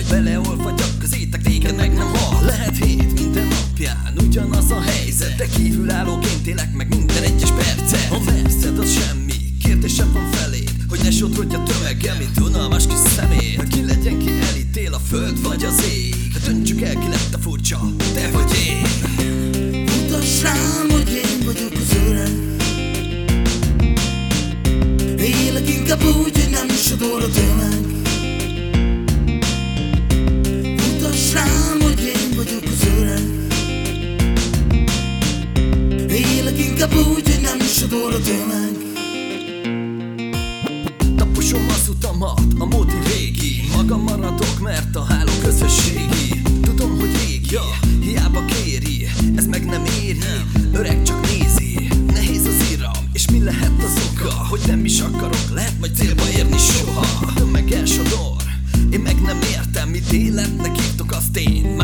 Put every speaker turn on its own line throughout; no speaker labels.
Hogy beleolvadjak az étek téged meg nem hal Lehet hét minden napján. Ugyanaz a helyzet De kívülállóként élek meg minden egyes percet. A veszed az semmi, kérdésem van feléd Hogy ne sodrodj a tömegem, mint unalmas kis szemét Ha ki legyen ki elítél a föld vagy az ég. Hát döntsük el ki lett a furcsa, te vagy én. Mutass rám, hogy én vagyok az öreg. Élek inkább úgy, hogy nem is a tömeg sodor a tömeg Taposom az utamat, a módi régi. Magam maradok, mert a háló közösségi. Tudom, hogy régi, hiába kéri. Ez meg nem éri, öreg csak nézi. Nehéz az iram, és mi lehet az oka? Hogy nem is akarok, lehet majd célba érni soha. A tömeg elsodor, én meg nem értem Mit életnek hívtok, azt én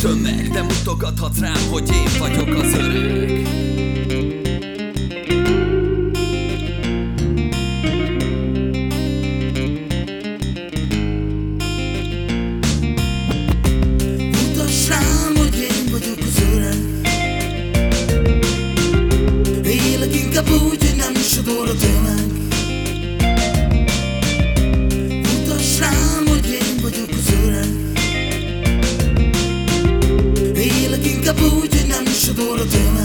tömeg. De mutogathatsz rám, hogy én vagyok az öreg hogy nem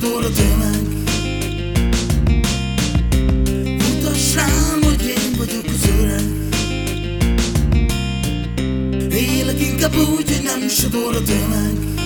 sodor a tömeg Mutass rám, hogy én vagyok az öreg. Élek inkább úgy, hogy nem sodor tömeg